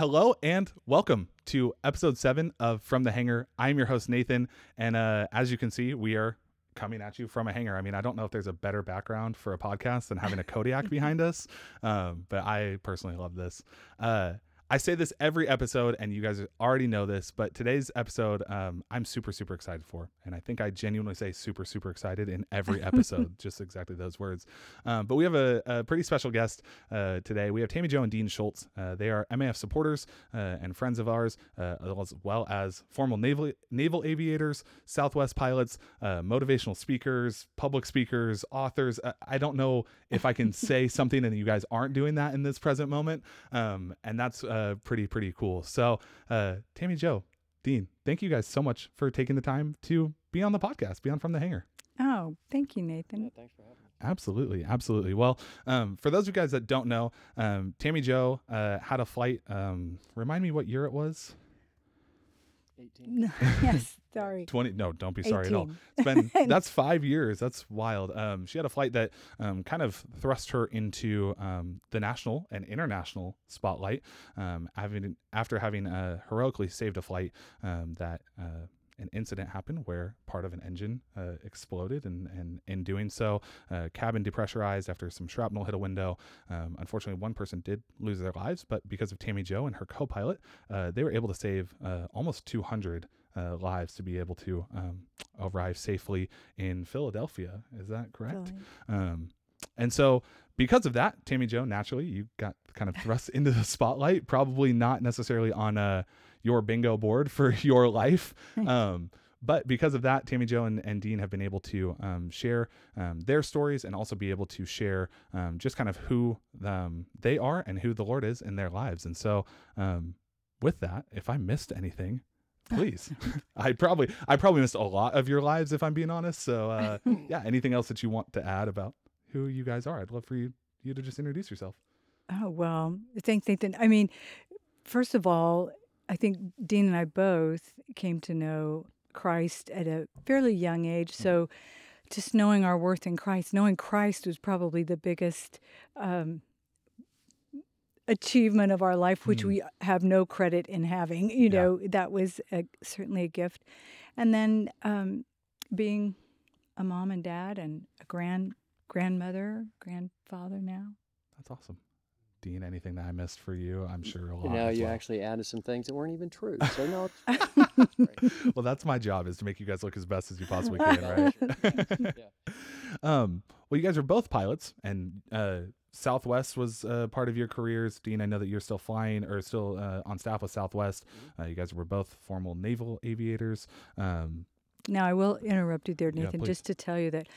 hello and welcome to episode seven of From the Hangar. I'm your host, Nathan. And uh, as you can see, we are coming at you from a hangar. I mean, I don't know if there's a better background for a podcast than having a Kodiak behind us, um, but I personally love this. Uh, I say this every episode, and you guys already know this, but today's episode, um, I'm super, super excited for. And I think I genuinely say super, super excited in every episode, just exactly those words. Um, but we have a, a pretty special guest uh, today. We have Tammie Jo and Dean Shults. Uh, they are MAF supporters uh, and friends of ours, uh, as well as formal naval, naval aviators, Southwest pilots, uh, motivational speakers, public speakers, authors. Uh, I don't know if I can say something and you guys aren't doing that in this present moment. Um, and that's uh, pretty pretty cool. So, uh, Tammie Jo, Dean, thank you guys so much for taking the time to be on the podcast, be on from the hangar. Oh, thank you, Nathan. Yeah, thanks for having me. Absolutely, absolutely. Well, um, for those of you guys that don't know, um, Tammie Jo uh, had a flight. Um, remind me what year it was. 18. yes, sorry. 20 no don't be sorry at all it's been that's five years that's wild um she had a flight that um kind of thrust her into um the national and international spotlight um having after having uh heroically saved a flight um that uh an incident happened where part of an engine uh, exploded, and, and in doing so, uh, cabin depressurized after some shrapnel hit a window. Um, unfortunately, one person did lose their lives, but because of Tammie Jo and her co-pilot, uh, they were able to save uh, almost 200 uh, lives to be able to um, arrive safely in Philadelphia. Is that correct? Um, and so, because of that, Tammie Jo, naturally, you got kind of thrust into the spotlight. Probably not necessarily on uh, your bingo board for your life. Um, but because of that, Tammie Jo and, and Dean have been able to um, share um, their stories and also be able to share um, just kind of who um, they are and who the Lord is in their lives. And so, um, with that, if I missed anything, please. I probably I probably missed a lot of your lives if I'm being honest. So uh, yeah, anything else that you want to add about who you guys are? I'd love for you you to just introduce yourself. Oh, well, thanks, Nathan. I mean, first of all, I think Dean and I both came to know Christ at a fairly young age. So just knowing our worth in Christ, knowing Christ was probably the biggest um, achievement of our life, which Mm. we have no credit in having. You Yeah. know, that was a, certainly a gift. And then um, being a mom and dad and a grand grandmother, grandfather now. That's awesome. Dean, anything that I missed for you? I'm sure a lot. And now you well. actually added some things that weren't even true. So no, it's, it's great. well, that's my job is to make you guys look as best as you possibly can, right? Yeah. Um, well, you guys are both pilots, and uh, Southwest was uh, part of your careers. Dean, I know that you're still flying or still uh, on staff with Southwest. Uh, you guys were both formal naval aviators. Um, Now, I will interrupt you there, Nathan, please. just to tell you that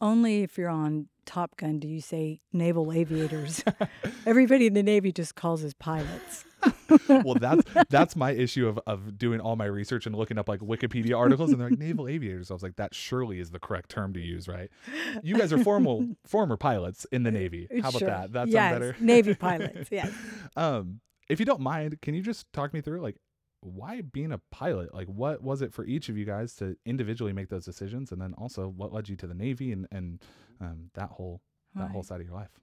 only if you're on Top Gun do you say naval aviators. Everybody in the Navy just calls us pilots. well, that's that's my issue of, of doing all my research and looking up like Wikipedia articles, and they're like naval aviators. I was like, that surely is the correct term to use, right? You guys are formal former pilots in the Navy. How about Sure. that? That sounds yes, better. Navy pilots, yes. um, if you don't mind, can you just talk me through like why being a pilot? Like, what was it for each of you guys to individually make those decisions, and then also what led you to the Navy and and um, that whole that whole side of your life?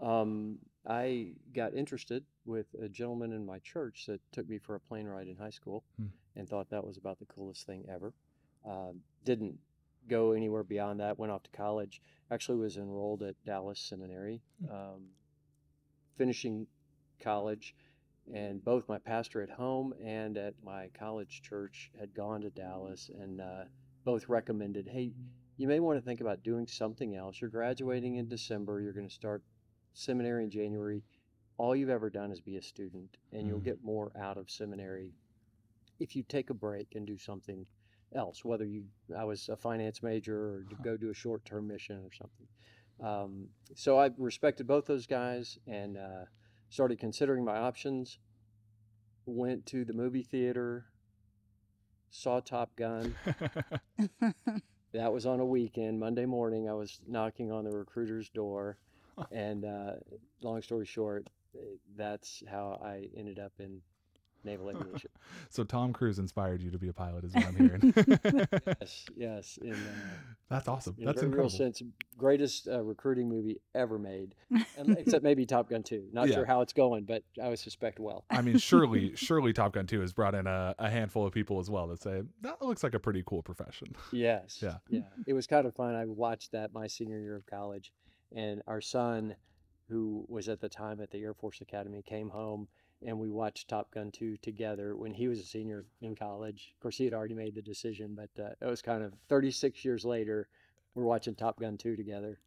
Um, I got interested with a gentleman in my church that took me for a plane ride in high school Hmm. and thought that was about the coolest thing ever. Um, didn't go anywhere beyond that. Went off to college. Actually, was enrolled at Dallas Seminary. Um, finishing college, and both my pastor at home and at my college church had gone to Dallas, and uh, both recommended, "Hey, you may want to think about doing something else. You're graduating in December. You're going to start seminary in January. All you've ever done is be a student, and you'll Mm. get more out of seminary if you take a break and do something else. Whether you, I was a finance major, or go do a short-term mission or something. Um, so I respected both those guys and uh, started considering my options. Went to the movie theater, saw Top Gun. That was on a weekend. Monday morning, I was knocking on the recruiter's door, and uh, long story short, eh, that's how I ended up in naval aviation. So Tom Cruise inspired you to be a pilot, is what I'm hearing. yes, yes. In, uh, That's awesome. in That's a very real incredible. sense, greatest uh, recruiting movie ever made, um, except maybe Top Gun 2. Not Yeah. sure how it's going, but I would suspect well. I mean, surely, surely Top Gun 2 has brought in a, a handful of people as well that say that looks like a pretty cool profession. Yes. Yeah. Yeah. It was kind of fun. I watched that my senior year of college, and our son, who was at the time at the Air Force Academy, came home and we watched Top Gun 2 together when he was a senior in college. Of course, he had already made the decision, but uh, it was kind of 36 years later, we're watching Top Gun 2 together.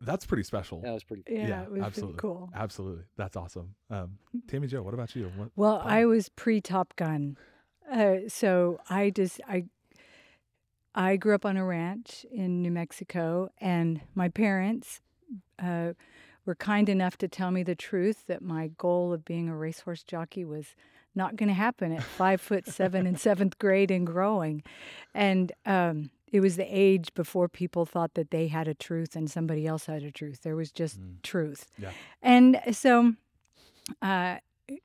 That's pretty special. That was pretty cool. Yeah, Yeah, it was absolutely. pretty cool. Absolutely. That's awesome. Um, Tammie Jo, what about you? What, Well, Fun. I was pre Top Gun, uh, so I just I I grew up on a ranch in New Mexico, and my parents uh, were kind enough to tell me the truth that my goal of being a racehorse jockey was not going to happen at five foot seven in seventh grade and growing, and um, it was the age before people thought that they had a truth and somebody else had a truth. There was just Mm. truth, Yeah. and so uh,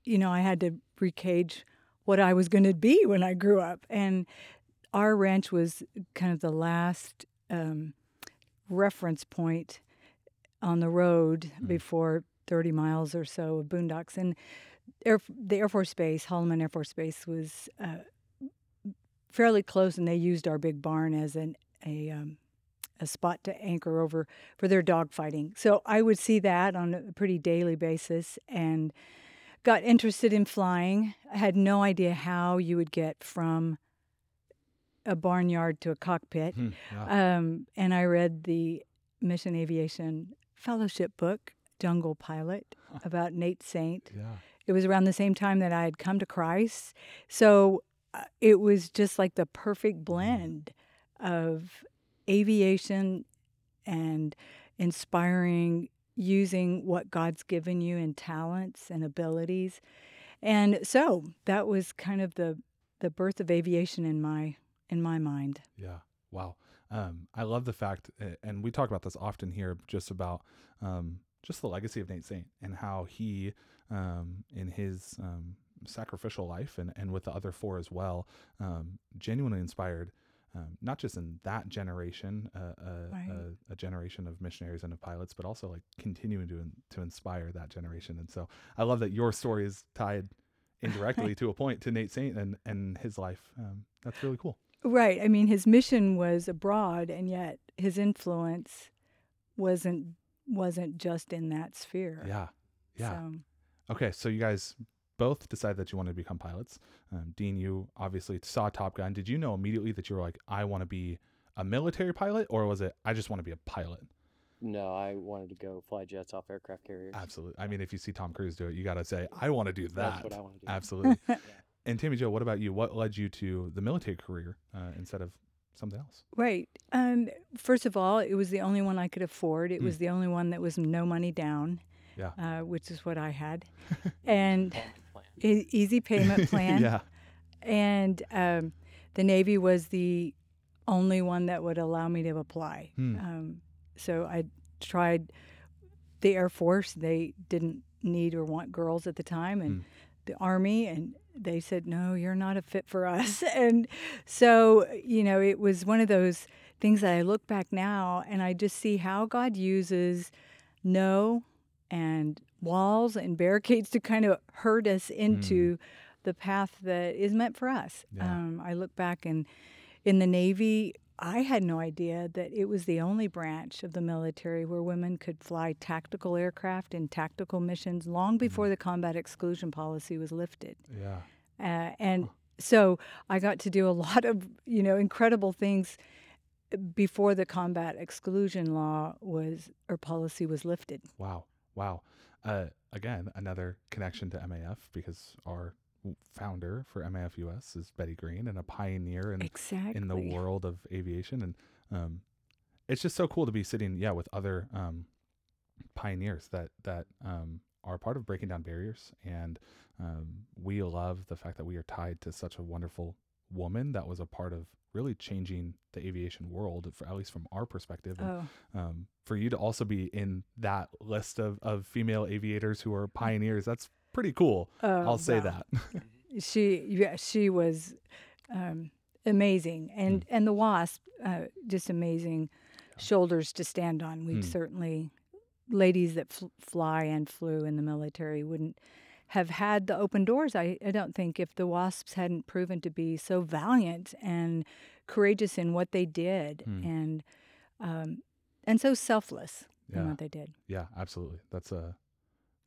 you know, I had to recage what I was going to be when I grew up. And our ranch was kind of the last um, reference point on the road Mm. before 30 miles or so of boondocks. And Air, the Air Force Base, Holloman Air Force Base, was uh, fairly close, and they used our big barn as an a um, a spot to anchor over for their dogfighting. So I would see that on a pretty daily basis and got interested in flying. I had no idea how you would get from a barnyard to a cockpit. Hmm, yeah. Um, and I read the Mission Aviation Fellowship book, Jungle Pilot, about Nate Saint. yeah. It was around the same time that I had come to Christ. So uh, it was just like the perfect blend of aviation and inspiring using what God's given you in talents and abilities. And so that was kind of the the birth of aviation in my in my mind. Yeah. Wow. Um, I love the fact, uh, and we talk about this often here, just about um, just the legacy of Nate Saint and how he, um, in his um, sacrificial life and, and with the other four as well, um, genuinely inspired. Um, not just in that generation, uh, uh, Right. a, a generation of missionaries and of pilots, but also like continuing to in- to inspire that generation. And so I love that your story is tied indirectly to a point to Nate Saint and and his life. Um, that's really cool. Right. I mean, his mission was abroad, and yet his influence wasn't wasn't just in that sphere. Yeah. Yeah. So, Okay, so you guys both decided that you wanted to become pilots. Um, Dean, you obviously saw Top Gun. Did you know immediately that you were like, I want to be a military pilot, or was it I just want to be a pilot? No, I wanted to go fly jets off aircraft carriers. Absolutely. I mean, if you see Tom Cruise do it, you got to say, I want to do That's that. what I want to do. Absolutely. and Tammie Jo, what about you? What led you to the military career uh, instead of something else? right. Um, first of all, it was the only one I could afford. It Hmm. was the only one that was no money down. Yeah. Uh, which is what I had, and plan. e- easy payment plan. yeah. And um, the Navy was the only one that would allow me to apply. Hmm. Um, so I tried the Air Force. They didn't need or want girls at the time, and Hmm. the Army, and they said, "No, you're not a fit for us." And so, you know, it was one of those things that I look back now, and I just see how God uses no and walls and barricades to kind of herd us into the path that is meant for us. Yeah. Um, I look back and in the Navy, I had no idea that it was the only branch of the military where women could fly tactical aircraft in tactical missions long before the combat exclusion policy was lifted. Yeah. Uh, and so I got to do a lot of, you know, incredible things before the combat exclusion law was or policy was lifted. Wow. Wow. Uh, again, another connection to MAF because our founder for MAF US is Betty Greene and a pioneer in, Exactly. in the world of aviation. And um, it's just so cool to be sitting, yeah, with other um, pioneers that, that um, are part of breaking down barriers. And um, we love the fact that we are tied to such a wonderful woman that was a part of really changing the aviation world, for at least from our perspective. And Oh, um, for you to also be in that list of, of female aviators who are pioneers, that's pretty cool. oh, I'll say wow. that. she yeah, she was um, amazing, and and the wasp uh, just amazing shoulders to stand on. We'd Hmm. certainly ladies that fl- fly and flew in the military wouldn't have had the open doors. I, I don't think if the wasps hadn't proven to be so valiant and courageous in what they did, Hmm. and um, and so selfless in Yeah. what they did. Yeah, absolutely. That's a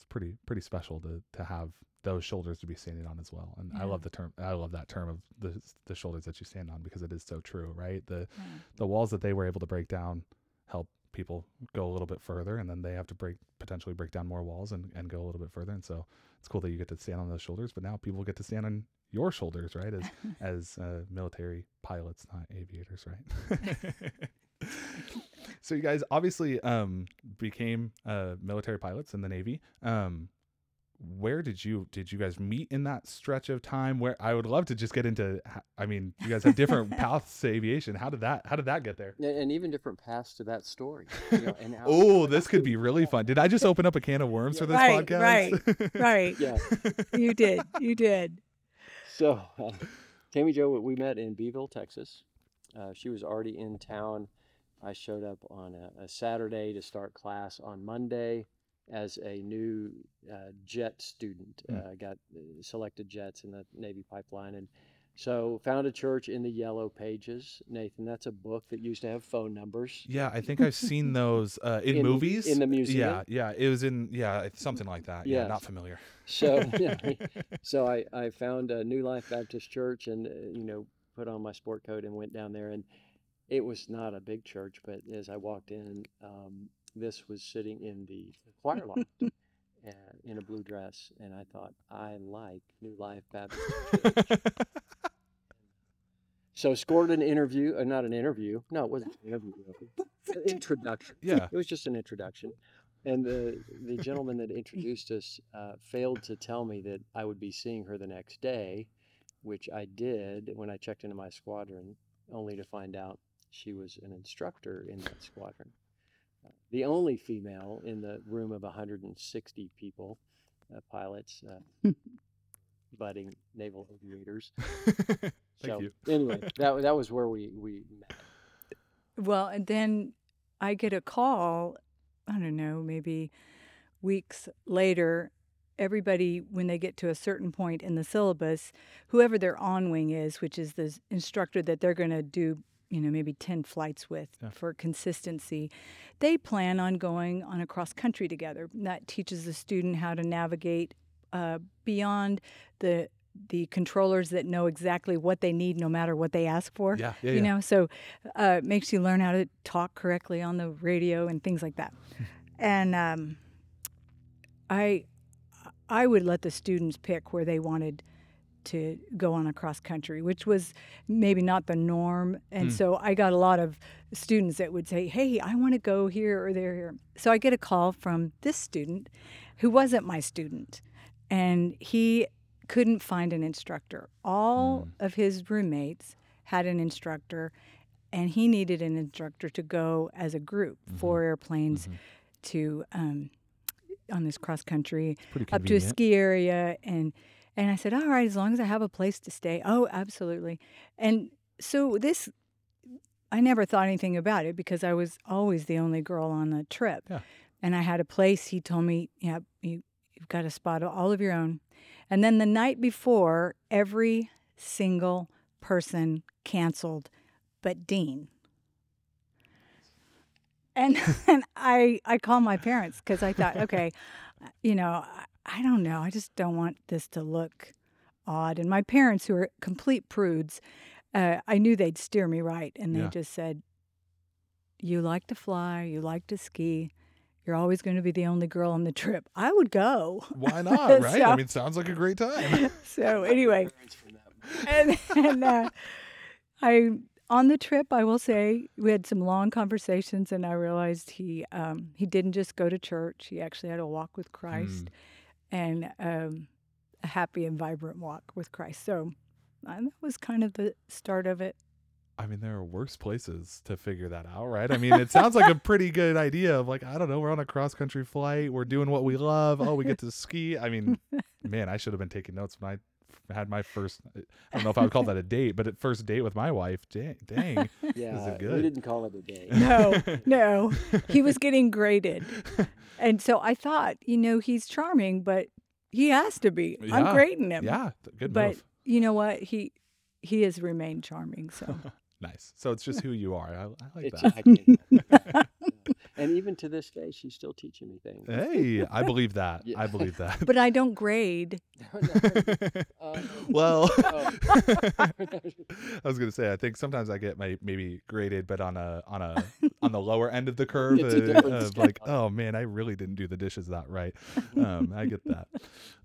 pretty pretty special to to have those shoulders to be standing on as well. And I love the term I love that term of the the shoulders that you stand on because it is so true, right? The Yeah. the walls that they were able to break down help people go a little bit further and then they have to break potentially break down more walls and, and go a little bit further. And so it's cool that you get to stand on those shoulders, but now people get to stand on your shoulders, right? As as uh, military pilots, not aviators, right? so you guys obviously um, became uh, military pilots in the Navy. Um, where did you did you guys meet in that stretch of time? Where I would love to just get into. I mean, you guys have different paths to aviation. How did that How did that get there? And, and even different paths to that story. You know, how, Oh, this could be really fun. Did I just open up a can of worms for this Right, podcast? right. yeah. you did, you did. So, uh, Tammie Jo, we met in Beeville, Texas. Uh, she was already in town. I showed up on a, a Saturday to start class on Monday as a new uh, jet student. Hmm. Uh, got uh, selected jets in the Navy pipeline, and so found a church in the Yellow Pages. Nathan, that's a book that used to have phone numbers. Yeah, I think I've seen those uh, in, In- movies. in the museum? Yeah, yeah, it was in yeah something like that. Yeah, Yes. not familiar. So, so I, I found a New Life Baptist Church and, uh, you know, put on my sport coat and went down there. And it was not a big church, but as I walked in, um, this was sitting in the choir loft uh, in a blue dress. And I thought, I like New Life Baptist Church. So scored an interview, uh, not an interview. No, it wasn't an interview. An introduction. yeah. It was just an introduction. And the, the gentleman that introduced us uh, failed to tell me that I would be seeing her the next day, which I did when I checked into my squadron, only to find out she was an instructor in that squadron. Uh, the only female in the room of 160 people, uh, pilots, uh, budding naval aviators. Thank so you. anyway, that, that was where we, we met. Well, and then I get a call, I don't know, maybe weeks later. Everybody, when they get to a certain point in the syllabus, whoever their on wing is, which is the instructor that they're going to do, you know, maybe 10 flights with Yeah. for consistency, they plan on going on a cross country together. That teaches the student how to navigate uh, beyond the the controllers that know exactly what they need no matter what they ask for Yeah, yeah, you yeah. know so uh, it makes you learn how to talk correctly on the radio and things like that and um, i i would let the students pick where they wanted to go on a cross country which was maybe not the norm. And Hmm. so i got a lot of students that would say hey i want to go here or there here. So i get a call from this student who wasn't my student and he couldn't find an instructor. All of his roommates had an instructor and he needed an instructor to go as a group four airplanes to um, on this cross country up to a ski area and and I said, "All right, as long as I have a place to stay." Oh, absolutely. And so this I never thought anything about it because I was always the only girl on the trip. Yeah. And I had a place. He told me, "Yeah, you you've got a spot all of your own." And then the night before, every single person canceled but Dean. And, and I I called my parents because I thought, okay, uh, you know, I, I don't know, I just don't want this to look odd. And my parents, who are complete prudes, uh, I knew they'd steer me right, and they Yeah. just said, "You like to fly, you like to ski." You're always going to be the only girl on the trip. I would go. Why not, right? I So- mean, sounds like a great time. so anyway, Parents from that moment. and, and uh, I on the trip, I will say we had some long conversations, and I realized he um, he didn't just go to church; he actually had a walk with Christ, and um, a happy and vibrant walk with Christ. So uh, that was kind of the start of it. I mean, there are worse places to figure that out, right? I mean, it sounds like a pretty good idea of like, I don't know, we're on a cross country flight, we're doing what we love. Oh, we get to ski. I mean, man, I should have been taking notes when I had my first. I don't know if I would call that a date, but at first date with my wife. Dang, dang. Yeah, good? we didn't call it a date. No, no. He was getting graded. And so I thought, you know, he's charming, but he has to be. Yeah, I'm grading him. yeah, th- good But move. you know what? He he has remained charming. So Nice. So it's just who you are. I, I like It's, that. I can't- Yeah. and even to this day, she's still teaching me things. Hey, I believe that. Yeah. I believe that. but I don't grade. Uh, well, oh. I was gonna say I think sometimes I get my maybe graded, but on a on a on the lower end of the curve It's uh, of like, oh man, I really didn't do the dishes that right. Um, I get that.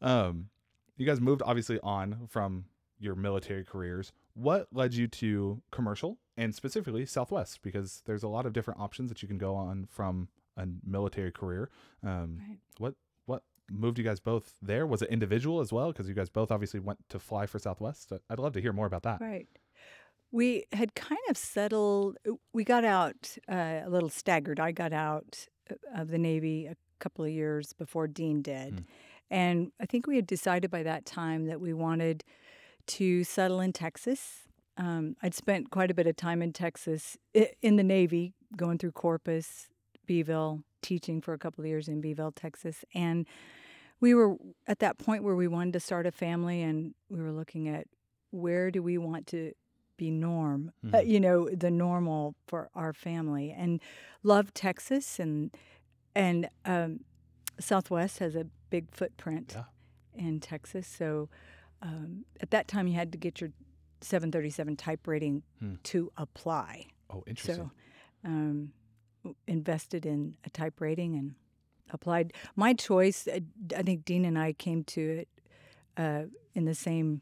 Um, you guys moved obviously on from your military careers. What led you to commercial and specifically Southwest? Because there's a lot of different options that you can go on from a military career. Um, Right. What what moved you guys both there? Was it individual as well? Because you guys both obviously went to fly for Southwest. I'd love to hear more about that. Right. We had kind of settled. uh, We got out uh, a little staggered. I got out uh, of the Navy a couple of years before Dean did. Mm. And I think we had decided by that time that we wanted to settle in Texas. Um, I'd spent quite a bit of time in Texas in the Navy, going through Corpus, Beeville, teaching for a couple of years in Beeville, Texas. And we were at that point where we wanted to start a family and we were looking at where do we want to be norm, uh, Mhm. you know, the normal for our family and love Texas and, and, um, Southwest has a big footprint Yeah. in Texas. So um, at that time, you had to get your 737 type rating Hmm. to apply. Oh, interesting. So um, invested in a type rating and applied. My choice, I think Dean and I came to it uh, in the same,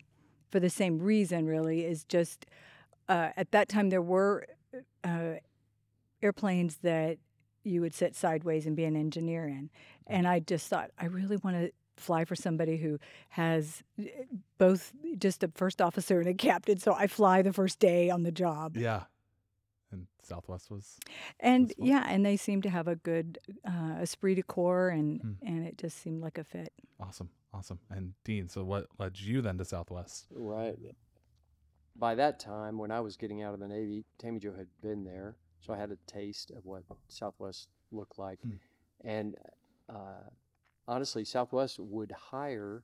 for the same reason, really, is just uh, at that time there were uh, airplanes that you would sit sideways and be an engineer in. And I just thought, I really want to fly for somebody who has uh, both just a first officer and a captain. So I fly the first day on the job. yeah. And Southwest was And That's fun. yeah, and they seem to have a good uh, esprit de corps, and Hmm. and it just seemed like a fit. awesome. Awesome. And Dean, so what led you then to Southwest? Right. By that time, when I was getting out of the Navy, Tammie Jo had been there, so I had a taste of what Southwest looked like. Hmm. And uh, honestly, Southwest would hire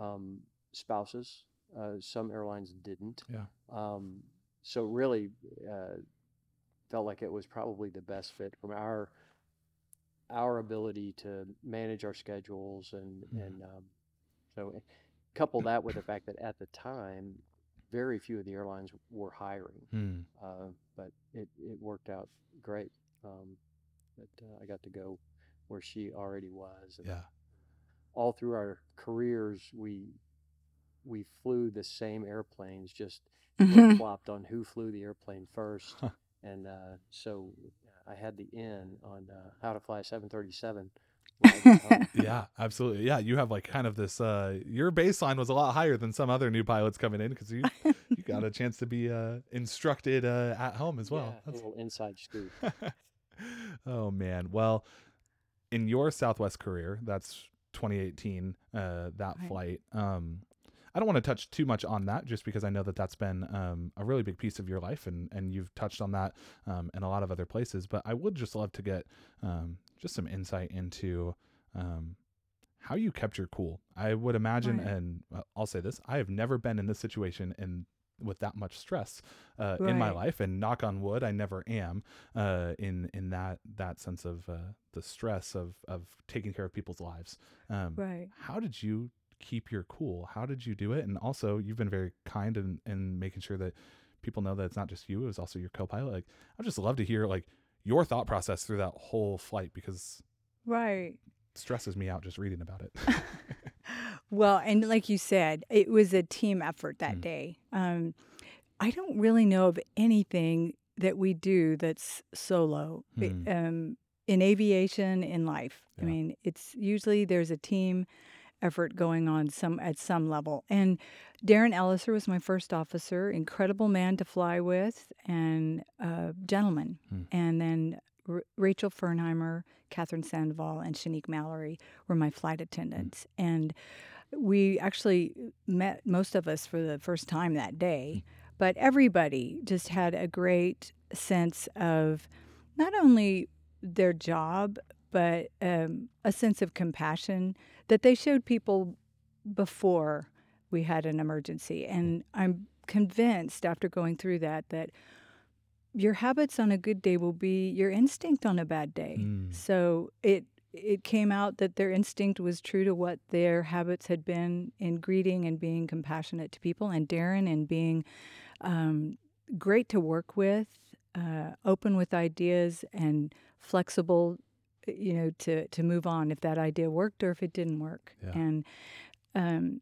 um, spouses. Uh, some airlines didn't. Yeah. Um, so really, uh, felt like it was probably the best fit from our our ability to manage our schedules and and um, so eh, couple that with the fact that at the time very few of the airlines were hiring Hmm. uh, but it, it worked out great um, that uh, I got to go where she already was and Yeah. all through our careers we we flew the same airplanes just flip flopped on who flew the airplane first, Huh. and uh, so I had the in on uh, how to fly a 737. when I got home. Yeah, absolutely. Yeah, you have like kind of this uh your baseline was a lot higher than some other new pilots coming in because you you got a chance to be uh instructed uh at home as well. Yeah, a little inside scoop. oh man. Well, in your Southwest career, that's 2018, uh, that Right. flight. Um, I don't want to touch too much on that, just because I know that that's been um, a really big piece of your life, and and you've touched on that um, in a lot of other places. But I would just love to get um, just some insight into um, how you kept your cool. I would imagine, Right. and uh, I'll say this: I have never been in this situation and with that much stress uh, in my life, and knock on wood, I never am uh, in in that that sense of uh, the stress of of taking care of people's lives. Um, right. How did you keep your cool? How did you do it? And also, you've been very kind in in making sure that people know that it's not just you; it was also your co-pilot. Like, I'd just love to hear like your thought process through that whole flight because Right. stresses me out just reading about it. Well, and like you said, it was a team effort that Mm. day. Um, I don't really know of anything that we do that's solo Hmm. um, in aviation, in life. I mean, it's usually there's a team effort going on some at some level. And Darren Ellisor was my first officer, incredible man to fly with, and a gentleman. Hmm. And then R- Rachel Fernheimer, Catherine Sandoval, and Seanique Mallory were my flight attendants. And we actually met most of us for the first time that day, but everybody just had a great sense of not only their job, but um, a sense of compassion that they showed people before we had an emergency. And I'm convinced after going through that that your habits on a good day will be your instinct on a bad day. Mm. So it it came out that their instinct was true to what their habits had been in greeting and being compassionate to people, and Darren and being um, great to work with, uh, open with ideas, and flexible. You know, to to move on if that idea worked or if it didn't work, Yeah. and um,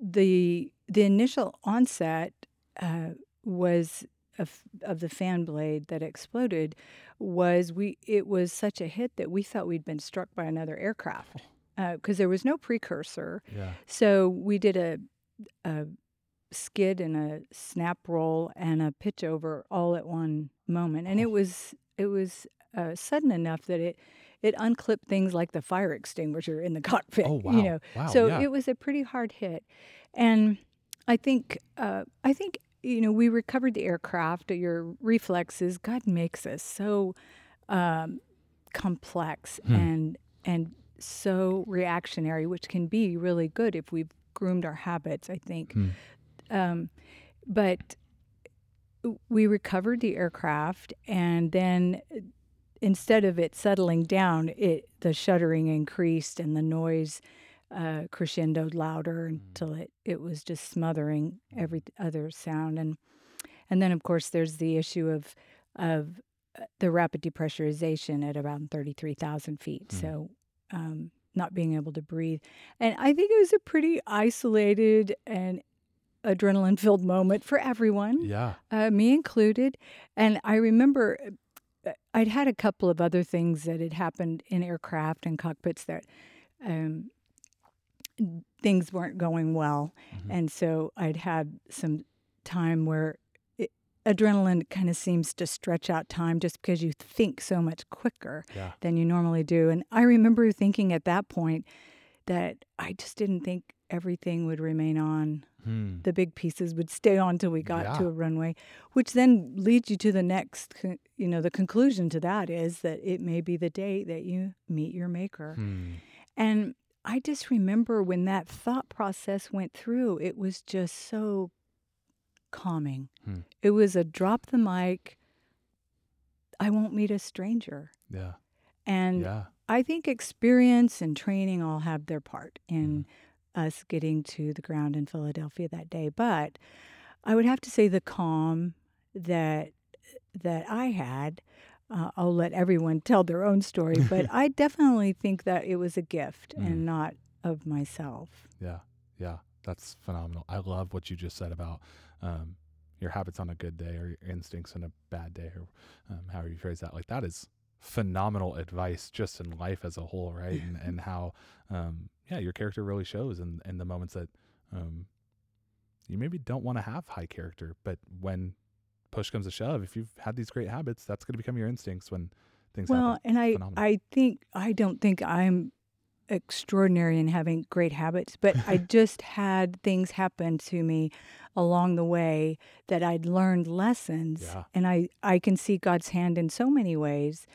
the the initial onset uh, was of, of the fan blade that exploded was we it was such a hit that we thought we'd been struck by another aircraft because there was no precursor. Yeah. So we did a a skid and a snap roll and a pitch over all at one moment, and Oh. it was it was uh, sudden enough that it it unclipped things like the fire extinguisher in the cockpit. Oh wow. You know, wow. so yeah. it was a pretty hard hit, and I think uh, I think you know we recovered the aircraft. Your reflexes, God makes us so um, complex Hmm. and and so reactionary, which can be really good if we've groomed our habits. I think, Hmm. um, but we recovered the aircraft, and then uh, instead of it settling down, it the shuddering increased and the noise uh, crescendoed louder until it, it was just smothering every other sound. And and then of course there's the issue of of uh, the rapid depressurization at around thirty three thousand feet. Mm. So um, not being able to breathe, and I think it was a pretty isolated and adrenaline filled moment for everyone yeah. uh, me included. And I remember uh, I'd had a couple of other things that had happened in aircraft and cockpits that um, things weren't going well. Mhm. And so I'd had some time where it, adrenaline kind of seems to stretch out time just because you think so much quicker Yeah. than you normally do. And I remember thinking at that point that I just didn't think everything would remain on Hmm. the big pieces would stay on till we got to a runway, which then leads you to the next, you know, the conclusion to that is that it may be the day that you meet your maker. Hmm. And I just remember when that thought process went through, it was just so calming. Hmm. It was a drop the mic, I won't meet a stranger. Yeah. And yeah. I think experience and training all have their part in Mm-hmm. us getting to the ground in Philadelphia that day. But I would have to say the calm that that I had. Uh, I'll let everyone tell their own story, but I definitely think that it was a gift Mm. and not of myself. Yeah. Yeah. That's phenomenal. I love what you just said about um, your habits on a good day or your instincts on a bad day or um, however you phrase that. Like that is phenomenal advice just in life as a whole, right? and, and how, um, yeah, your character really shows in, in the moments that um, you maybe don't want to have high character, but when push comes to shove, if you've had these great habits, that's going to become your instincts when things Well, happen. and I Phenomenal. I think I don't think I'm extraordinary in having great habits, but I just had things happen to me along the way that I'd learned lessons Yeah. and I I can see God's hand in so many ways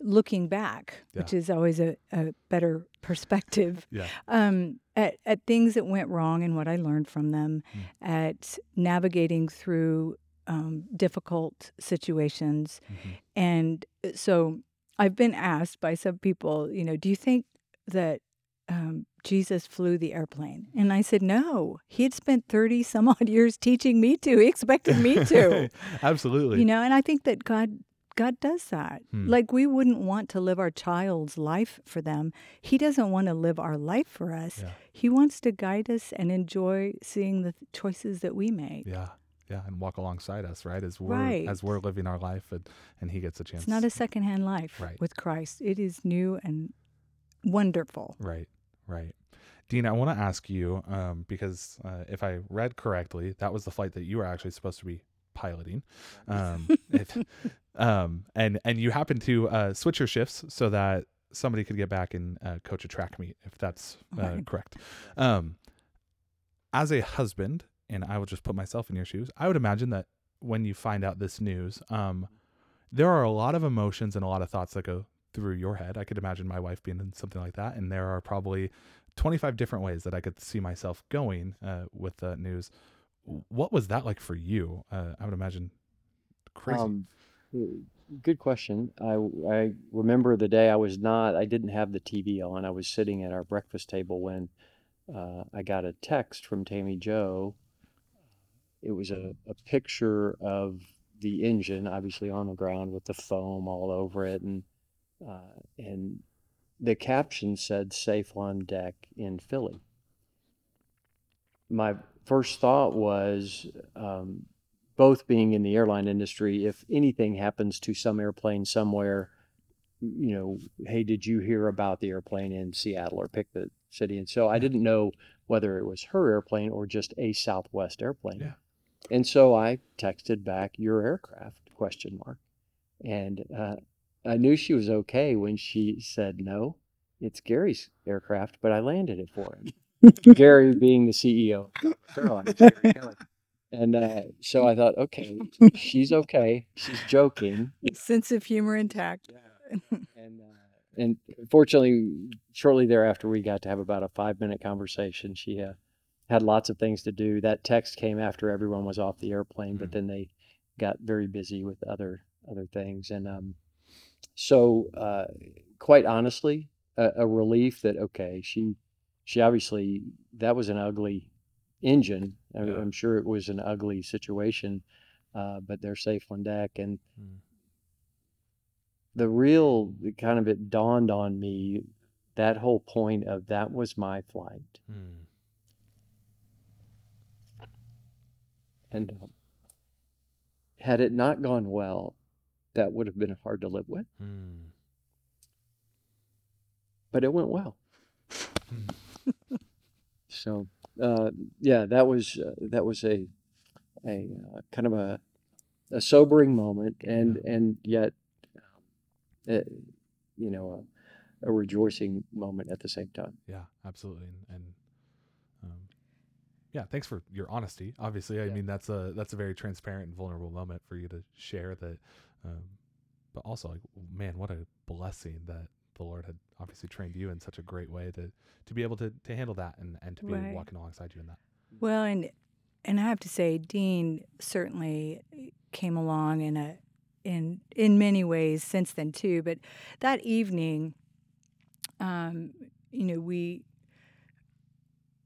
looking back, which is always a, a better perspective Yeah. um, at, at things that went wrong and what I learned from them, Mm. at navigating through um, difficult situations. Mhm. And uh, so I've been asked by some people, you know, do you think that um, Jesus flew the airplane? And I said, no. He had spent 30 some odd years teaching me to. He expected me to. Absolutely. you know, and I think that God. God does that. Hmm. Like we wouldn't want to live our child's life for them. He doesn't want to live our life for us. yeah. He wants to guide us and enjoy seeing the choices that we make. Yeah. Yeah. And walk alongside us, right? As we're Right. as we're living our life and, and he gets a chance. It's not a secondhand life Right. with Christ. It is new and wonderful. Right, right. Dean, I want to ask you um, because uh, if I read correctly, that was the flight that you were actually supposed to be piloting, um, it, um, and and you happened to uh, switch your shifts so that somebody could get back and uh, coach a track meet if that's uh, Right. correct. Um, as a husband, and I will just put myself in your shoes, I would imagine that when you find out this news, um, there are a lot of emotions and a lot of thoughts that go through your head. I could imagine my wife being in something like that, and there are probably 25 different ways that I could see myself going uh, with the news. What was that like for you? Uh, I would imagine crazy. Um, good question. I, I remember the day I was not, I didn't have the TV on. I was sitting at our breakfast table when uh, I got a text from Tammie Jo. It was a, a picture of the engine, obviously on the ground with the foam all over it, and uh, and the caption said "Safe on deck in Philly." My first thought was, um, both being in the airline industry, if anything happens to some airplane somewhere, you know, hey, did you hear about the airplane in Seattle or pick the city? And so I didn't know whether it was her airplane or just a Southwest airplane. Yeah. And so I texted back your aircraft question mark. And uh, I knew she was okay when she said no, it's Gary's aircraft, but I landed it for him. Gary being the CEO of Airlines, Gary Kelly. And uh, so I thought, okay, she's okay. She's joking. Sense of humor intact. And uh, and fortunately, shortly thereafter, we got to have about a five minute conversation. She uh, had lots of things to do. That text came after everyone was off the airplane, but Mhm. then they got very busy with other other things. And um, so, uh, quite honestly, a, a relief that okay, she she obviously that was an ugly engine. I, Yeah. I'm sure it was an ugly situation, uh, but they're safe on deck. And Mm. the real kind of it dawned on me that whole point of that was my flight. Mm. And um, had it not gone well, that would have been hard to live with. Mm. But it went well. Hmm. So uh, yeah, that was uh, that was a a uh, kind of a a sobering moment, and and yet, um, uh, you know, a, a rejoicing moment at the same time. Yeah, absolutely. And, and yeah, thanks for your honesty. Obviously, I Yeah. mean that's a that's a very transparent and vulnerable moment for you to share that. Um, but also, like, man, what a blessing that the Lord had obviously trained you in such a great way to to be able to to handle that and and to be Right. walking alongside you in that. Well, and and I have to say, Dean certainly came along in a in in many ways since then too. But that evening, um, you know, we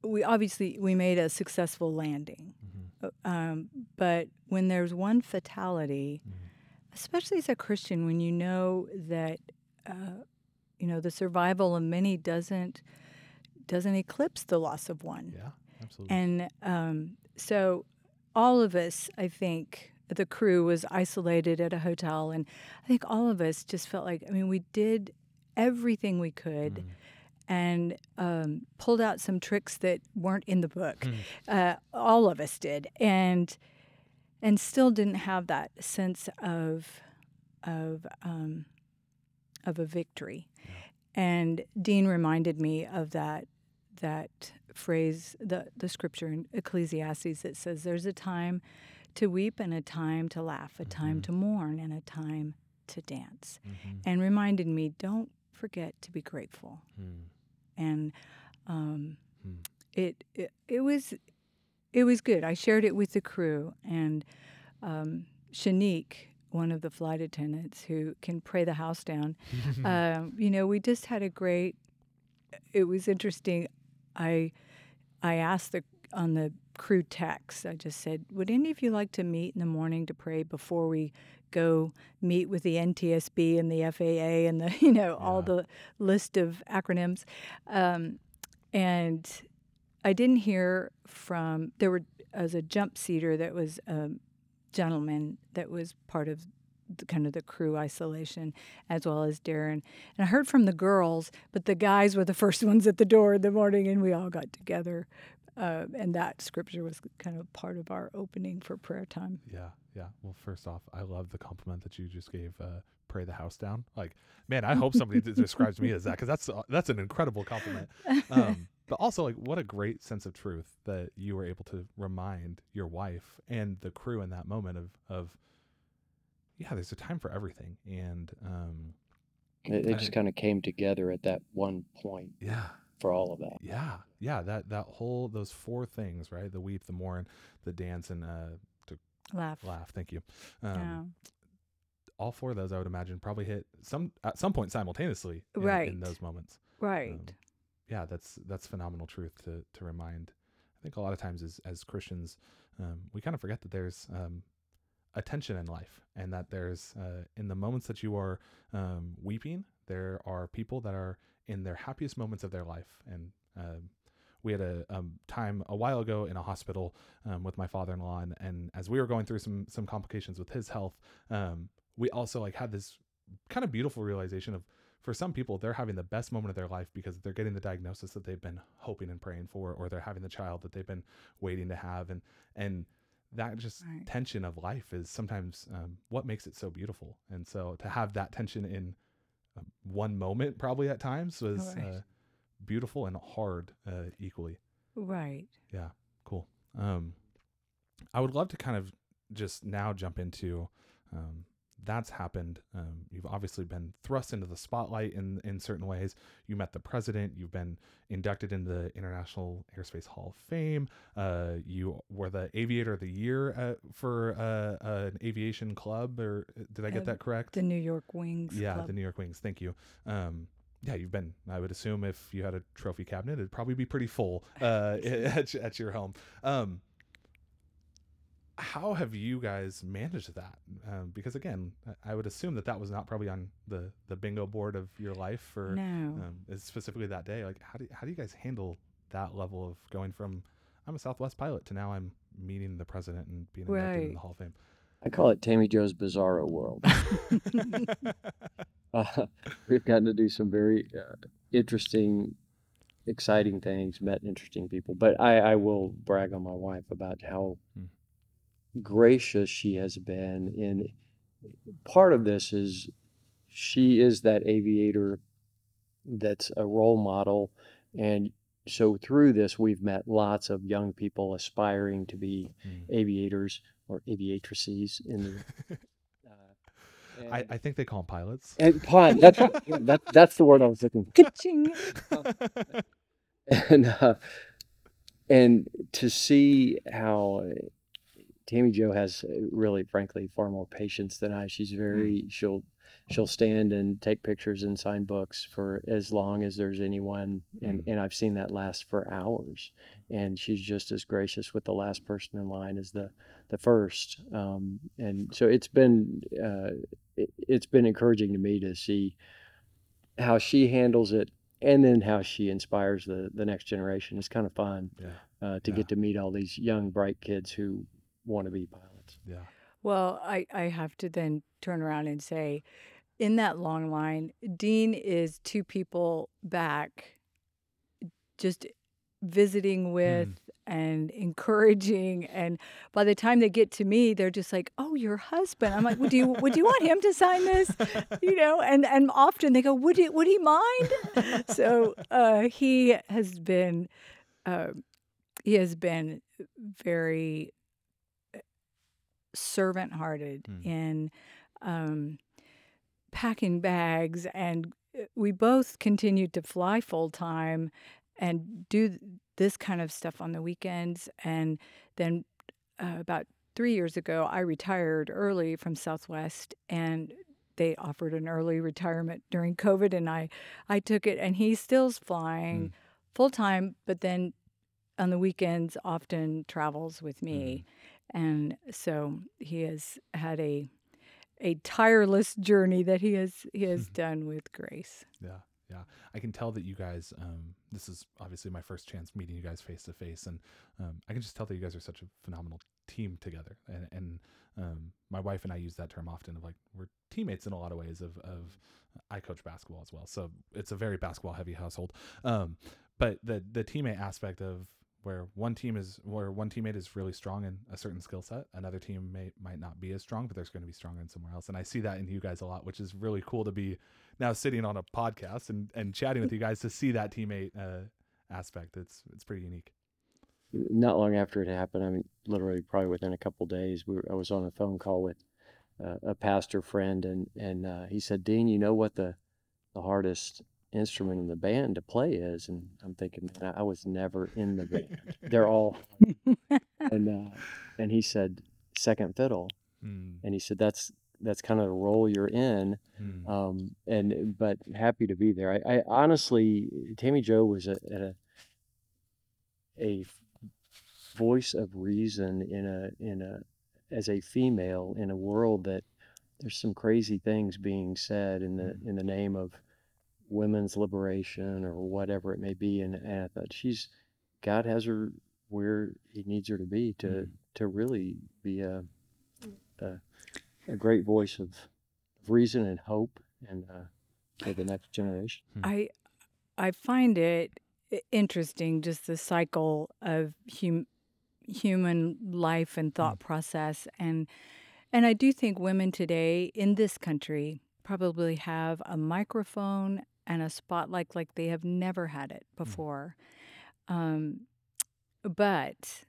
we obviously we made a successful landing, Mm-hmm. Uh, um, but when there's one fatality, Mhm. especially as a Christian, when you know that uh, you know the survival of many doesn't doesn't eclipse the loss of one. Yeah, absolutely. And um, so all of us, I think, the crew was isolated at a hotel. And I think all of us just felt like, I mean, we did everything we could Mm. And um, pulled out some tricks that weren't in the book. Mm. Uh, all of us did. And and still didn't have that sense of of um, of a victory. And Dean reminded me of that that phrase, the the scripture in Ecclesiastes that says, "There's a time to weep and a time to laugh, a time Mhm. to mourn and a time to dance," Mhm. and reminded me, don't forget to be grateful. Mm. And um, Hmm. it, it it was it was good. I shared it with the crew and um, Seanique, one of the flight attendants who can pray the house down. um, you know, we just had a great. It was interesting. I I asked the on the crew text. I just said, "Would any of you like to meet in the morning to pray before we go meet with the NTSB and the FAA and the you know all the list of acronyms?" Um, and I didn't hear from there were as a jump seater that was a gentleman that was part of the, kind of the crew isolation as well as Darren. And I heard from the girls, but the guys were the first ones at the door in the morning, and we all got together. Uh, and that scripture was kind of part of our opening for prayer time. Yeah, Yeah. Well, first off, I love the compliment that you just gave. Uh, pray the house down. Like, man, I hope somebody describes me as that because that's uh, that's an incredible compliment. Um, but also, like, what a great sense of truth that you were able to remind your wife and the crew in that moment of of yeah, there's a time for everything, and um, It, it I- just kind of came together at that one point yeah, for all of that. yeah, yeah. That that whole those four things, right? The weep, the mourn, the dance, and uh, Laugh. laugh. Thank you. Um, yeah. all four of those I would imagine probably hit some at some point simultaneously in, in those moments. Right. um, Yeah, that's that's phenomenal truth to to remind. I think a lot of times as as Christians, um, we kind of forget that there's um, a tension in life, and that there's uh, in the moments that you are um, weeping, there are people that are in their happiest moments of their life, and um, we had a um, time a while ago in a hospital um, with my father-in-law, and, and as we were going through some some complications with his health, um, we also like had this kind of beautiful realization of for some people they're having the best moment of their life because they're getting the diagnosis that they've been hoping and praying for, or they're having the child that they've been waiting to have, and and that just Right. tension of life is sometimes um, what makes it so beautiful. And so to have that tension in um, one moment, probably at times, was Right. uh, beautiful and hard uh, equally. Right. Yeah, cool. Um, I would love to kind of just now jump into um, that's happened. Um, you've obviously been thrust into the spotlight in in certain ways. You met the president. You've been inducted into the International Airspace Hall of Fame. Uh, you were the Aviator of the Year uh, for uh, an aviation club, or uh, did I get Uh, that correct? The New York Wings. yeah, Club. the New York Wings. Thank you. Um, yeah, you've been. I would assume if you had a trophy cabinet, it'd probably be pretty full uh, at, at your home. Um, how have you guys managed that? Um, because again, I- I would assume that that was not probably on the the bingo board of your life for no. um, specifically that day. Like, how do how do you guys handle that level of going from I'm a Southwest pilot to now I'm meeting the president and being inducted in the Hall of Fame? I call it Tammie Jo's Bizarro World. Uh, we've gotten to do some very uh, interesting, exciting things, met interesting people. But I, I will brag on my wife about how Hmm. gracious she has been. And part of this is she is that aviator that's a role model, and so through this we've met lots of young people aspiring to be Mm. aviators or aviatrices in the. I, I think they call them pilots. and pun. That's that, that's the word I was looking for. Ka-ching. And uh, and to see how uh, Tammie Jo has uh, really, frankly, far more patience than I. She's very she'll she'll stand and take pictures and sign books for as long as there's anyone, and and I've seen that last for hours. And she's just as gracious with the last person in line as the the first. Um, and so it's been uh, it, it's been encouraging to me to see how she handles it and then how she inspires the the next generation it's kind of fun yeah, uh, to Yeah. get to meet all these young bright kids who want to be pilots yeah. Well, I, I have to then turn around and say, in that long line, Dean is two people back, just visiting with and encouraging. And by the time they get to me, they're just like, "Oh, your husband." I'm like, "Would you would you want him to sign this?" You know. And and often they go, "Would he would he mind?" so uh, he has been. Uh, he has been very servant hearted Hmm. in um, packing bags and uh, we both continued to fly full time and do this kind of stuff on the weekends and then uh, about three years ago i retired early from southwest and they offered an early retirement during covid and i i took it and he still's flying full time but then on the weekends often travels with me and so he has had a a tireless journey that he has he has done with grace. Yeah, yeah. I can tell that you guys. Um, this is obviously my first chance meeting you guys face to face, and um, I can just tell that you guys are such a phenomenal team together. And and um, my wife and I use that term often of like we're teammates in a lot of ways. Of of I coach basketball as well, so it's a very basketball heavy household. Um, but the the teammate aspect of where one team is where one teammate is really strong in a certain skill set, another teammate might not be as strong, but there's going to be stronger in somewhere else. And I see that in you guys a lot, which is really cool to be now sitting on a podcast and, and chatting with you guys to see that teammate uh, aspect. It's it's pretty unique. Not long after it happened, I mean, literally probably within a couple days, we were, I was on a phone call with uh, a pastor friend, and and uh, he said, "Dean, you know what the the hardest instrument in the band to play is?" And I'm thinking, "Man, I was never in the band. They're all." and uh, and he said, second fiddle," Mm, and he said, "That's that's kind of the role you're in." mm, um, and but happy to be there. I, I honestly, Tammie Jo was a, at a a voice of reason in a in a as a female in a world that there's some crazy things being said in the in the name of women's liberation or whatever it may be. And, and I thought she's God has her where He needs her to be to Mhm. to really be a a, a great voice of reason and hope and uh, for the next generation. I I find it interesting just the cycle of hum, human life and thought process and and I do think women today in this country probably have a microphone and a spotlight like they have never had it before. Um, but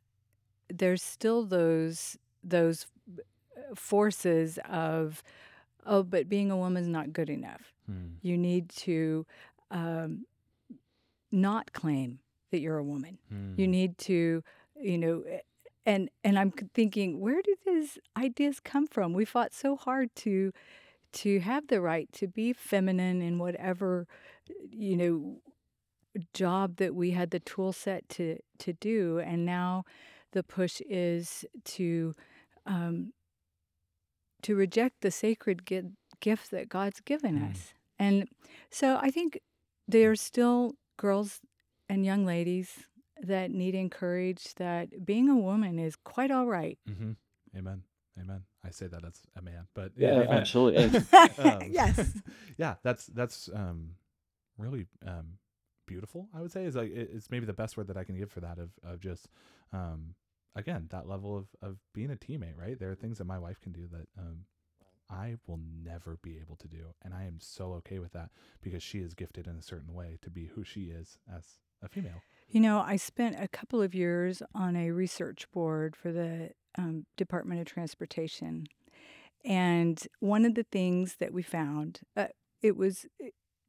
there's still those those uh, forces of oh but being a woman's not good enough mm, you need to um, not claim that you're a woman. You mm. need to, you know, and and I'm thinking, where do these ideas come from? We fought so hard to to have the right to be feminine in whatever, you know, job that we had the tool set to to do, and now the push is to um, to reject the sacred gi- gift that God's given Mm. us. And so I think there's still girls and young ladies that need encouraged that being a woman is quite all right. mm-hmm. Amen. Amen. I say that as a man, but Yeah, amen. absolutely. Um, yes. yeah, that's that's um, really um, beautiful. I would say is like it's maybe the best word that I can give for that of of just um, again that level of of being a teammate. Right, there are things that my wife can do that um, I will never be able to do, and I am so okay with that because she is gifted in a certain way to be who she is as a female. You know, I spent a couple of years on a research board for the um, Department of Transportation. And one of the things that we found, uh, it was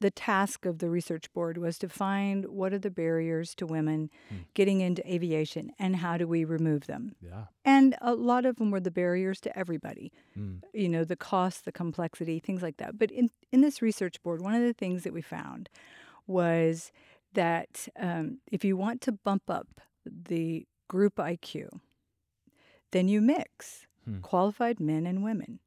the task of the research board was to find what are the barriers to women Hmm. getting into aviation and how do we remove them. Yeah. And a lot of them were the barriers to everybody Mm. you know the cost the complexity things like that but in in this research board one of the things that we found was that um, if you want to bump up the group iq then you mix Hmm. qualified men and women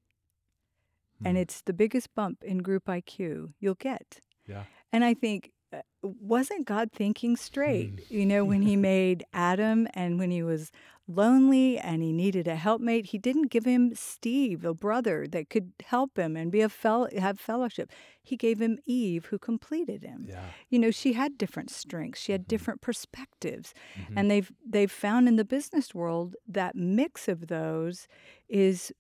and Mm. it's the biggest bump in group iq you'll get yeah. and I think, uh, wasn't God thinking straight? Mm. You know, when he made Adam and when he was lonely and he needed a helpmate, he didn't give him Steve, a brother that could help him and be a fel- have fellowship. He gave him Eve, who completed him. Yeah. You know, she had different strengths. She had Mhm. different perspectives. Mhm. And they've they've found in the business world that mix of those is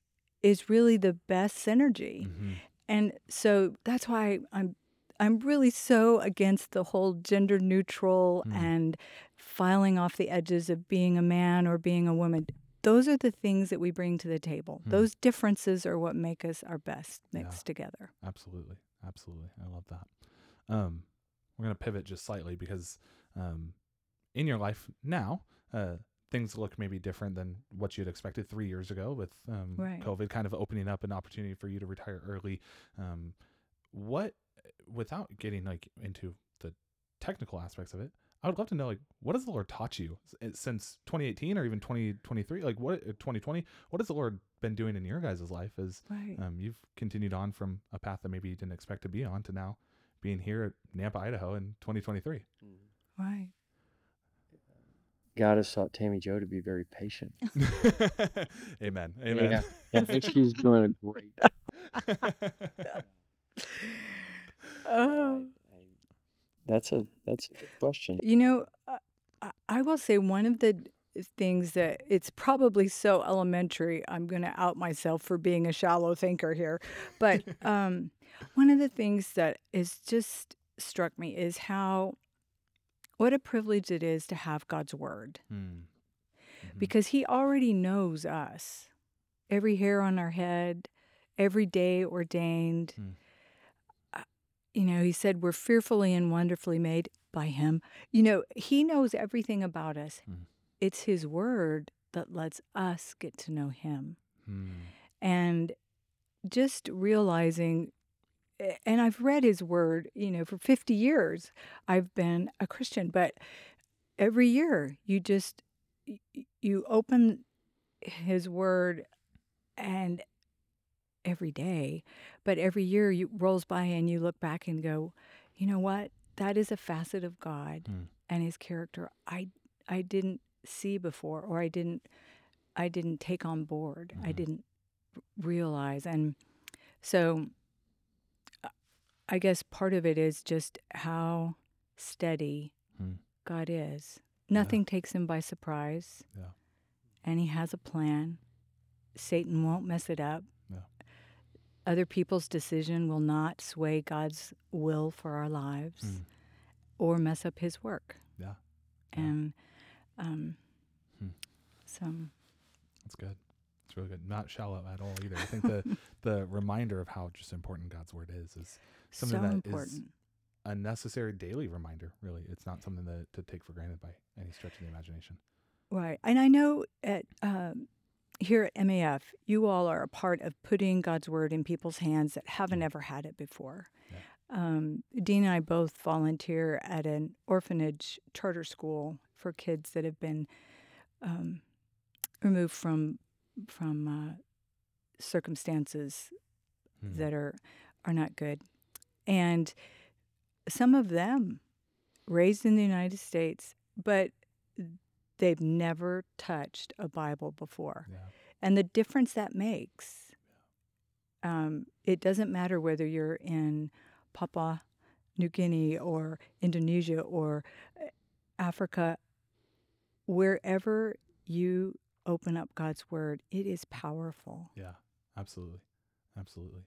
is really the best synergy. Mhm. And so that's why I'm I'm really so against the whole gender neutral Mm. and filing off the edges of being a man or being a woman. Those are the things that we bring to the table. Mm. Those differences are what make us our best Yeah. mixed together. Absolutely. Absolutely. I love that. Um, we're going to pivot just slightly because um, in your life now, uh, things look maybe different than what you'd expected three years ago with um, Right. COVID kind of opening up an opportunity for you to retire early. Um, what, without getting like into the technical aspects of it, I would love to know like what has the Lord taught you eh, since 2018 or even 2023? Like what 2020? What has the Lord been doing in your guys' life as Right. um, you've continued on from a path that maybe you didn't expect to be on to now being here at Nampa, Idaho in 2023. right. God has taught Tammie Jo to be very patient. Amen. Amen. Yeah, I think she's doing a great. Oh. That's a that's a good question. You know, uh, I- I will say one of the things that it's probably so elementary. I'm going to out myself for being a shallow thinker here, but um, one of the things that is just struck me is how what a privilege it is to have God's word Mm. Mhm. because He already knows us, every hair on our head, every day ordained. Mm. You know, He said we're fearfully and wonderfully made by Him. You know, He knows everything about us. Mm. It's His word that lets us get to know Him. Mm. And just realizing, and I've read His word, you know, for 50 years, I've been a Christian, but every year you just, you open His word and every day, but every year you rolls by and you look back and go, you know what? That is a facet of God Mm. and his character I I didn't see before or I didn't I didn't take on board. I Mhm. didn't r- realize and so uh, I guess part of it is just how steady Hmm. God is. Nothing takes him by surprise. Yeah. And he has a plan. Satan won't mess it up. Other people's decision will not sway God's will for our lives Mm. or mess up his work. Yeah. And um, Hmm. so That's good. It's really good. Not shallow at all either. I think the the reminder of how just important God's word is is something so that is important. a necessary daily reminder. Really, it's not something that to take for granted by any stretch of the imagination. Right. And I know at um, here at MAF, you all are a part of putting God's word in people's hands that haven't ever had it before. Yeah. Um, Dean and I both volunteer at an orphanage charter school for kids that have been um, removed from from uh, circumstances Hmm. that are are not good, and some of them raised in the United States, but they've never touched a Bible before, Yeah. and the difference that makes. Um, it doesn't matter whether you're in Papua New Guinea or Indonesia or uh, Africa, wherever you open up God's word, it is powerful. Yeah. Absolutely. Absolutely.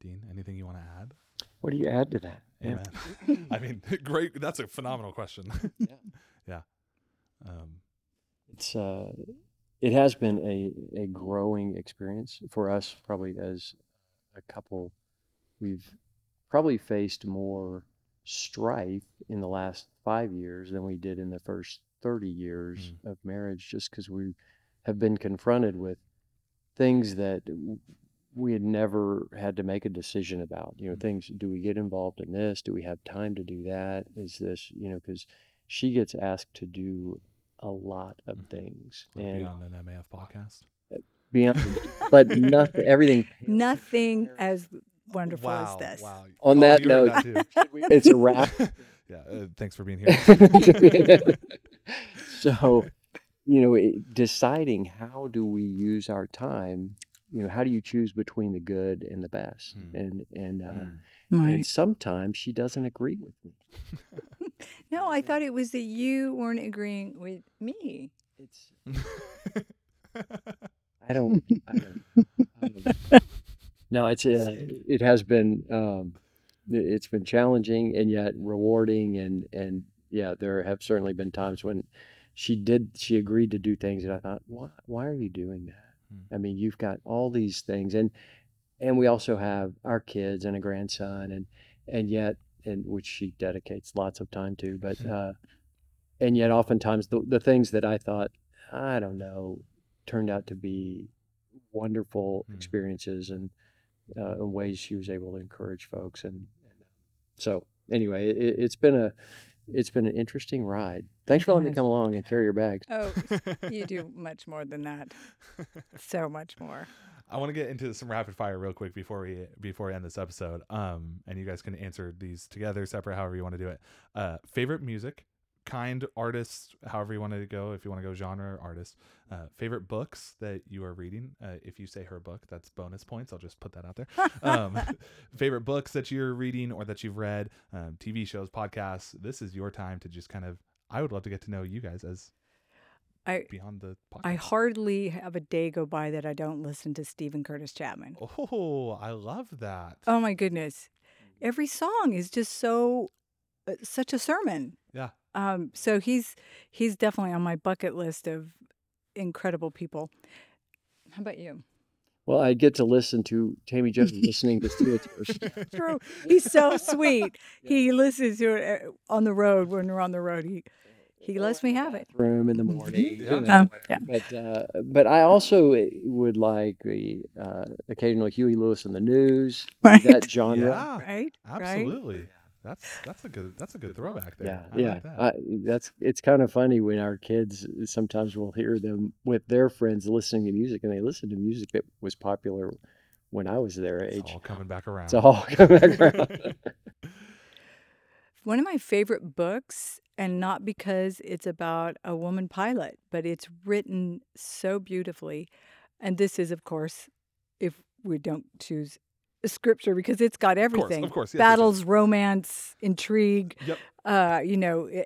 Dean, anything you want to add? What do you add to that? Yeah. I mean, great. That's a phenomenal question. Yeah. yeah. Um, It's uh, it has been a a growing experience for us. Probably as a couple, we've probably faced more strife in the last five years than we did in the first thirty years of marriage, just because we have been confronted with things that w- we had never had to make a decision about. You know, Mm. things. Do we get involved in this? Do we have time to do that? Is this you know because she gets asked to do a lot of Mhm. things like and be on an MAF podcast. beyond but nothing everything Nothing as wonderful wow, as this. Wow. On Oh, that note- that it's a wrap yeah. Uh, thanks for being here. so you know it, deciding how do we use our time you know how do you choose between the good and the best Hmm. and and uh, Mm. Right. and sometimes she doesn't agree with me No, I thought it was that you weren't agreeing with me. it's I don't. I don't um, no, it's uh, it has been um, it's been challenging and yet rewarding and and yeah, there have certainly been times when she did she agreed to do things that I thought, why why are you doing that? Hmm. I mean, you've got all these things and and we also have our kids and a grandson and and yet and which she dedicates lots of time to, but uh, and yet oftentimes the the things that I thought I don't know turned out to be wonderful Hmm. experiences and uh, in ways she was able to encourage folks and, and so anyway it, it's been a it's been an interesting ride thanks for letting me come along and carry your bags Oh, you do much more than that. So much more. I want to get into some rapid fire real quick before we before we end this episode. Um, and you guys can answer these together, separate, however you want to do it. Uh, favorite music, kind, artists, however you want to go. If you want to go genre or artist. Uh, favorite books that you are reading. Uh, if you say her book, that's bonus points. I'll just put that out there. Um, favorite books that you're reading or that you've read, um, TV shows, podcasts. This is your time to just kind of I would love to get to know you guys as I beyond the podcast. I hardly have a day go by that I don't listen to Steven Curtis Chapman. Oh, I love that. Oh my goodness. Every song is just so uh, such a sermon. Yeah. Um so he's he's definitely on my bucket list of incredible people. How about you? Well, I get to listen to Tammy Jones listening to Steel Tears. True. He's so sweet. He listens to it uh, on the road when we're on the road. He he lets me have it. Room in the morning. Yeah. you know. Um, yeah. But uh, but I also would like the uh, occasional Huey Lewis and the News. Right. That genre. Yeah, Right? Right? absolutely. That's that's a good that's a good throwback there. Yeah, I yeah. like that. I, that's it's kind of funny when our kids sometimes we'll hear them with their friends listening to music, and they listen to music that was popular when I was their age. it's all coming back around. It's all coming back around. One of my favorite books, and not because it's about a woman pilot, but it's written so beautifully. And this is, of course, if we don't choose scripture, because it's got of course, everything of course. yes, yes, yes. battles, romance, intrigue. Yep. Uh, you know, i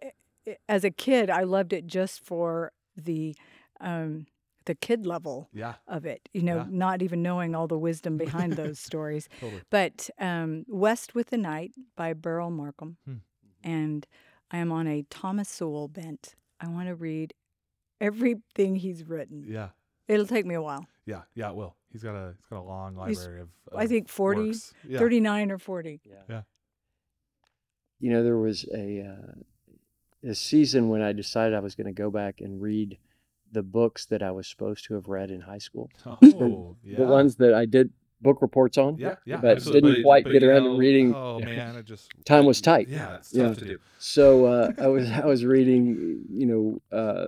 i as a kid, I loved it just for the um, the kid level Yeah, of it. You know, Yeah. not even knowing all the wisdom behind those stories. totally. But um, West with the Night by Beryl Markham. Hmm. And I am on a Thomas Sowell bent. I want to read everything he's written. Yeah, It'll take me a while. yeah, yeah. It will. He's got a he's got a long library of. I think 40, works. Yeah. 39 or 40. Yeah. Yeah. You know, there was a uh, a season when I decided I was going to go back and read the books that I was supposed to have read in high school. Oh, yeah. The ones that I did book reports on. Yeah, yeah. but absolutely. didn't quite but get you around to reading. Oh man, it just Time was tight. Yeah, it's Yeah. to do. So uh, I was I was reading, you know, uh,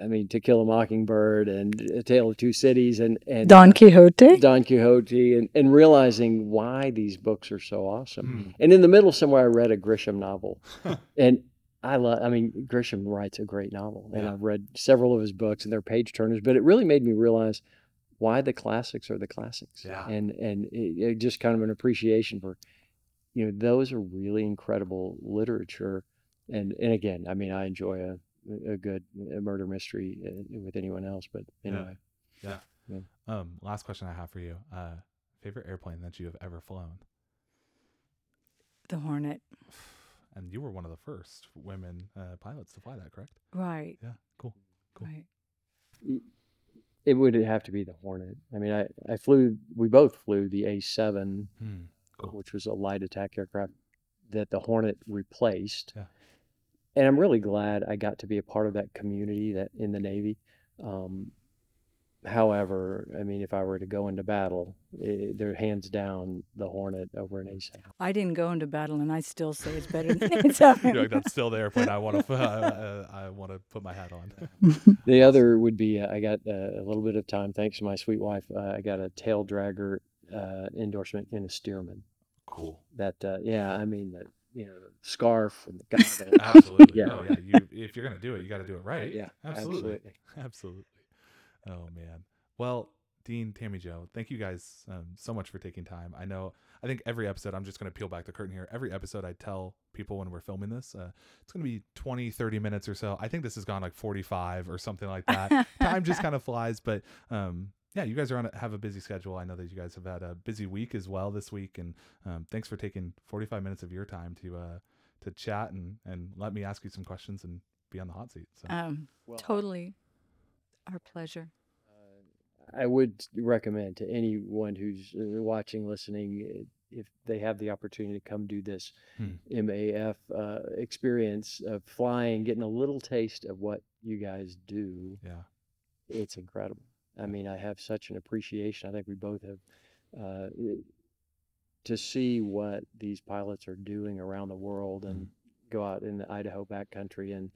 I mean, To Kill a Mockingbird and A Tale of Two Cities and and Don Quixote? Don Quixote and, and realizing why these books are so awesome. Mm. And in the middle somewhere, I read a Grisham novel, and I love. I mean, Grisham writes a great novel, and Yeah. I've read several of his books, and they're page turners. But it really made me realize why the classics are the classics, Yeah. and and it, it just kind of an appreciation for, you know, those are really incredible literature. And and again, I mean, I enjoy a a good murder mystery uh, with anyone else, but anyway. Yeah. anyway. Um, last question I have for you. Uh, favorite airplane that you have ever flown? The Hornet. And you were one of the first women uh, pilots to fly that, correct? Right. Yeah, cool. Cool. Right. It would have to be the Hornet. I mean, I, I flew, we both flew the A7, Hmm. Cool. which was a light attack aircraft that the Hornet replaced. Yeah. And I'm really glad I got to be a part of that community that in the Navy. Um, however, I mean, if I were to go into battle, i they're hands down the Hornet over an A7. I didn't go into battle, and I still say it's better than A7. You're like, that's still the airplane I want to. Uh, I want to put my hat on. The other would be uh, I got uh, a little bit of time, thanks to my sweet wife. Uh, I got a tail dragger uh, endorsement in a Stearman. Cool. That, uh, yeah, I mean, the, you know, the scarf and the goggles. Absolutely. Yeah. Oh, yeah. You, if you're gonna do it, you got to do it right. Yeah, Absolutely. absolutely. Absolutely. Oh man. Well, Dean, Tammie Jo, thank you guys um, so much for taking time. I know. I think every episode, I'm just going to peel back the curtain here. Every episode, I tell people when we're filming this, uh, it's going to be 20, 30 minutes or so. I think this has gone like 45 or something like that. time just kind of flies, but um, yeah, you guys are on a, have a busy schedule. I know that you guys have had a busy week as well this week, and um, thanks for taking 45 minutes of your time to uh, to chat and and let me ask you some questions and be on the hot seat. So Um, Well, totally our pleasure. I would recommend to anyone who's uh, watching, listening, uh, if they have the opportunity to come do this Hmm. MAF uh, experience of flying, getting a little taste of what you guys do, yeah, it's incredible. I mean, I have such an appreciation. I think we both have uh, to see what these pilots are doing around the world and go out in the Idaho backcountry and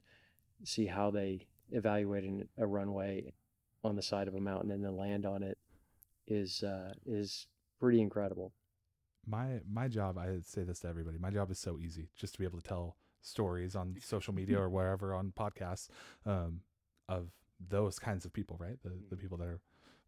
see how they evaluate an- a runway on the side of a mountain and then land on it is uh, is pretty incredible. my my job i say this to everybody my job is so easy just to be able to tell stories on social media or wherever on podcasts um, of those kinds of people right the, the people that are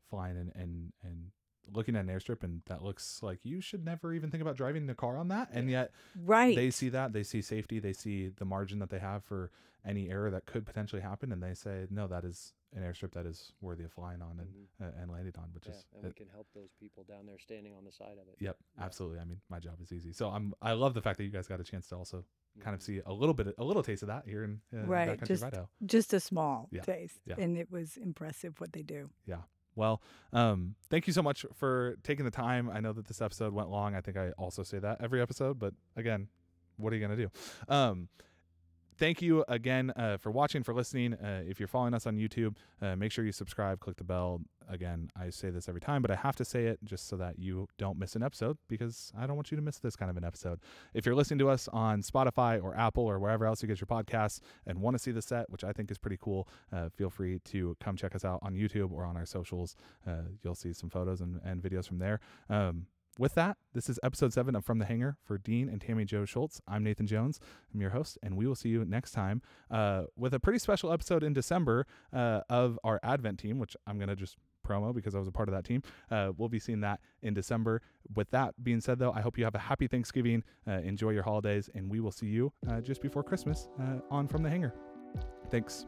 flying and, and and looking at an airstrip and that looks like you should never even think about driving the car on that and yet Right. they see that they see safety they see the margin that they have for any error that could potentially happen and they say no that is an airstrip that is worthy of flying on and Mhm. uh, and landing on which Yeah, is and we can help those people down there standing on the side of it. yep Yeah. absolutely i mean my job is easy so i'm i love the fact that you guys got a chance to also kind of Mhm. see a little bit a little taste of that here in uh, Right, backcountry just- Idaho. Just a small Yeah, taste. yeah. And it was impressive what they do. Well, um, thank you so much for taking the time. I know that this episode went long. I think I also say that every episode, but again, what are you gonna do? Um, thank you again uh, for watching, for listening. Uh, if you're following us on YouTube, uh, make sure you subscribe, click the bell. Again, I say this every time, but I have to say it just so that you don't miss an episode because I don't want you to miss this kind of an episode. If you're listening to us on Spotify or Apple or wherever else you get your podcasts and want to see the set, which I think is pretty cool, uh, feel free to come check us out on YouTube or on our socials. Uh, you'll see some photos and, and videos from there. Um, with that, this is episode seven of From the Hangar for Dean and Tammie Jo Shults. I'm Nathan Jones. I'm your host, and we will see you next time uh, with a pretty special episode in December uh, of our Advent team, which I'm going to just promo because I was a part of that team. Uh, we'll be seeing that in December. With that being said, though, I hope you have a happy Thanksgiving. Uh, enjoy your holidays, and we will see you uh, just before Christmas uh, on From the Hangar. Thanks.